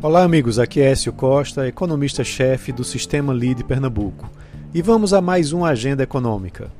Olá, amigos. Aqui é Écio Costa, economista-chefe do Sistema Lead Pernambuco. E vamos a mais uma agenda econômica.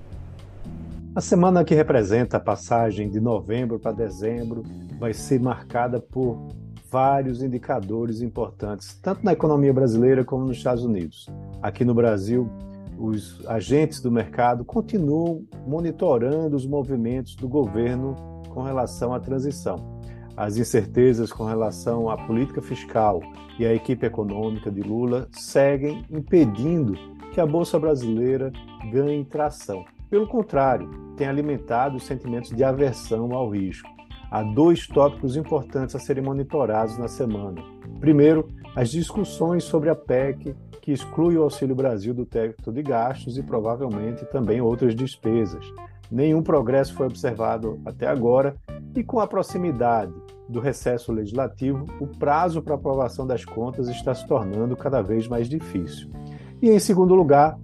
A semana que representa a passagem de novembro para dezembro vai ser marcada por vários indicadores importantes, tanto na economia brasileira como nos Estados Unidos. Aqui no Brasil, os agentes do mercado continuam monitorando os movimentos do governo com relação à transição as incertezas com relação à política fiscal e à equipe econômica de Lula seguem impedindo que a Bolsa Brasileira ganhe tração. Pelo contrário, tem alimentado os sentimentos de aversão ao risco. Há dois tópicos importantes a serem monitorados na semana. Primeiro, as discussões sobre a PEC, que exclui o Auxílio Brasil do teto de gastos e provavelmente também outras despesas. Nenhum progresso foi observado até agora e com a proximidade do recesso legislativo, o prazo para aprovação das contas está se tornando cada vez mais difícil. E, em segundo lugar,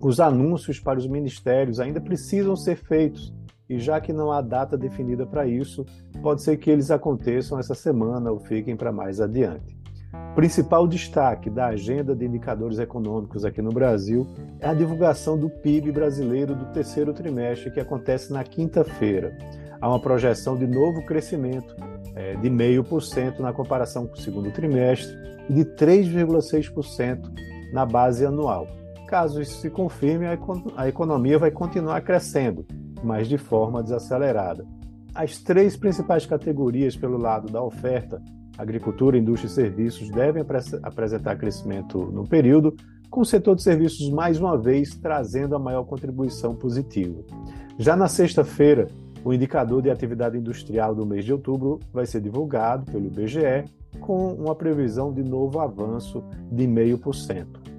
os anúncios para os ministérios ainda precisam ser feitos, e já que não há data definida para isso, pode ser que eles aconteçam essa semana ou fiquem para mais adiante. Principal destaque da agenda de indicadores econômicos aqui no Brasil é a divulgação do PIB brasileiro do terceiro trimestre, que acontece na quinta-feira há uma projeção de novo crescimento é, de 0,5% na comparação com o segundo trimestre e de 3,6% na base anual. Caso isso se confirme, a economia vai continuar crescendo, mas de forma desacelerada. As três principais categorias pelo lado da oferta, agricultura, indústria e serviços, devem apresentar crescimento no período, com o setor de serviços mais uma vez trazendo a maior contribuição positiva. Já na sexta-feira, o indicador de atividade industrial do mês de outubro vai ser divulgado pelo IBGE com uma previsão de novo avanço de 0,5%.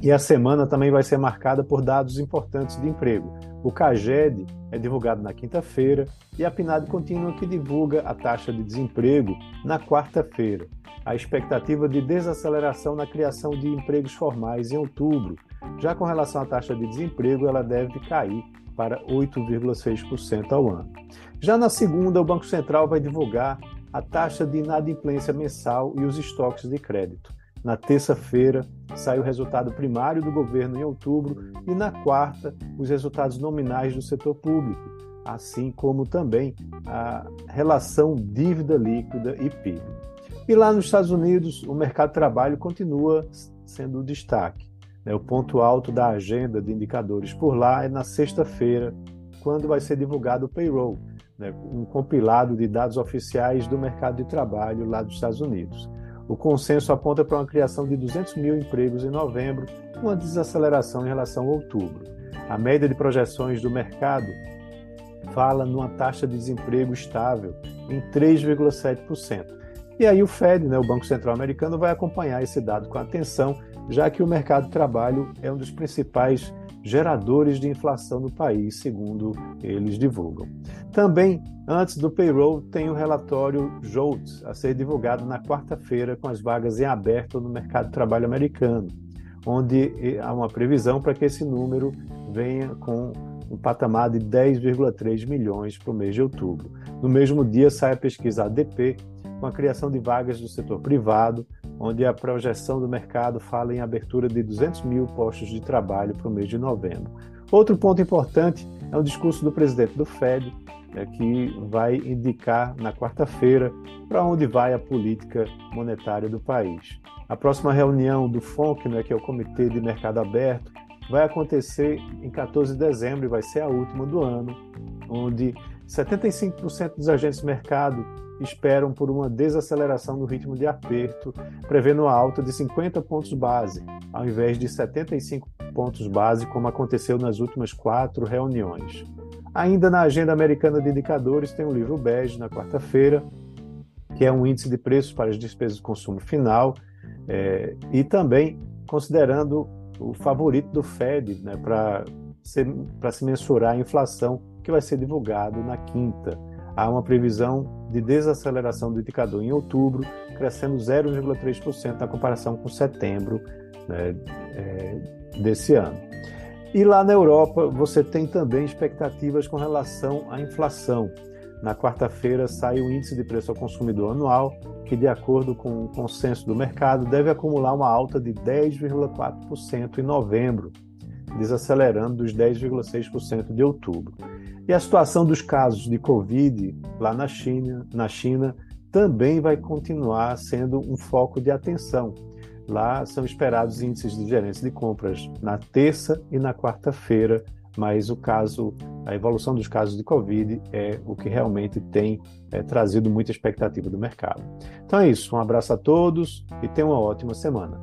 E a semana também vai ser marcada por dados importantes de emprego. O CAGED é divulgado na quinta-feira e a PNAD contínua que divulga a taxa de desemprego na quarta-feira. A expectativa de desaceleração na criação de empregos formais em outubro. Já com relação à taxa de desemprego, ela deve cair para 8,6% ao ano. Já na segunda, o Banco Central vai divulgar a taxa de inadimplência mensal e os estoques de crédito. Na terça-feira, sai o resultado primário do governo em outubro e na quarta, os resultados nominais do setor público, assim como também a relação dívida líquida e PIB. E lá nos Estados Unidos, o mercado de trabalho continua sendo o destaque. Né? O ponto alto da agenda de indicadores por lá é na sexta-feira, quando vai ser divulgado o payroll, né? um compilado de dados oficiais do mercado de trabalho lá dos Estados Unidos. O consenso aponta para uma criação de 200 mil empregos em novembro, uma desaceleração em relação a outubro. A média de projeções do mercado fala numa taxa de desemprego estável em 3,7%. E aí o Fed, né, o Banco Central Americano, vai acompanhar esse dado com atenção já que o mercado de trabalho é um dos principais geradores de inflação no país, segundo eles divulgam. Também, antes do payroll, tem o relatório JOLTS, a ser divulgado na quarta-feira, com as vagas em aberto no mercado de trabalho americano, onde há uma previsão para que esse número venha com um patamar de 10,3 milhões para o mês de outubro. No mesmo dia, sai a pesquisa ADP, com a criação de vagas do setor privado, onde a projeção do mercado fala em abertura de 200 mil postos de trabalho para o mês de novembro. Outro ponto importante é o discurso do presidente do Fed, né, que vai indicar na quarta-feira para onde vai a política monetária do país. A próxima reunião do FONC, né, que é o Comitê de Mercado Aberto, vai acontecer em 14 de dezembro e vai ser a última do ano, onde 75% dos agentes de mercado esperam por uma desaceleração no ritmo de aperto, prevendo uma alta de 50 pontos base, ao invés de 75 pontos base, como aconteceu nas últimas quatro reuniões. Ainda na agenda americana de indicadores, tem o livro bege na quarta-feira, que é um índice de preços para as despesas de consumo final, é, e também considerando o favorito do Fed né, para se mensurar a inflação, que vai ser divulgado na quinta há uma previsão de desaceleração do indicador em outubro, crescendo 0,3% na comparação com setembro né, é, desse ano. E lá na Europa, você tem também expectativas com relação à inflação. Na quarta-feira sai o índice de preço ao consumidor anual, que, de acordo com o consenso do mercado, deve acumular uma alta de 10,4% em novembro, desacelerando dos 10,6% de outubro. E a situação dos casos de Covid lá na China, na China também vai continuar sendo um foco de atenção. Lá são esperados índices de gerência de compras na terça e na quarta-feira, mas o caso, a evolução dos casos de Covid é o que realmente tem é, trazido muita expectativa do mercado. Então é isso, um abraço a todos e tenham uma ótima semana.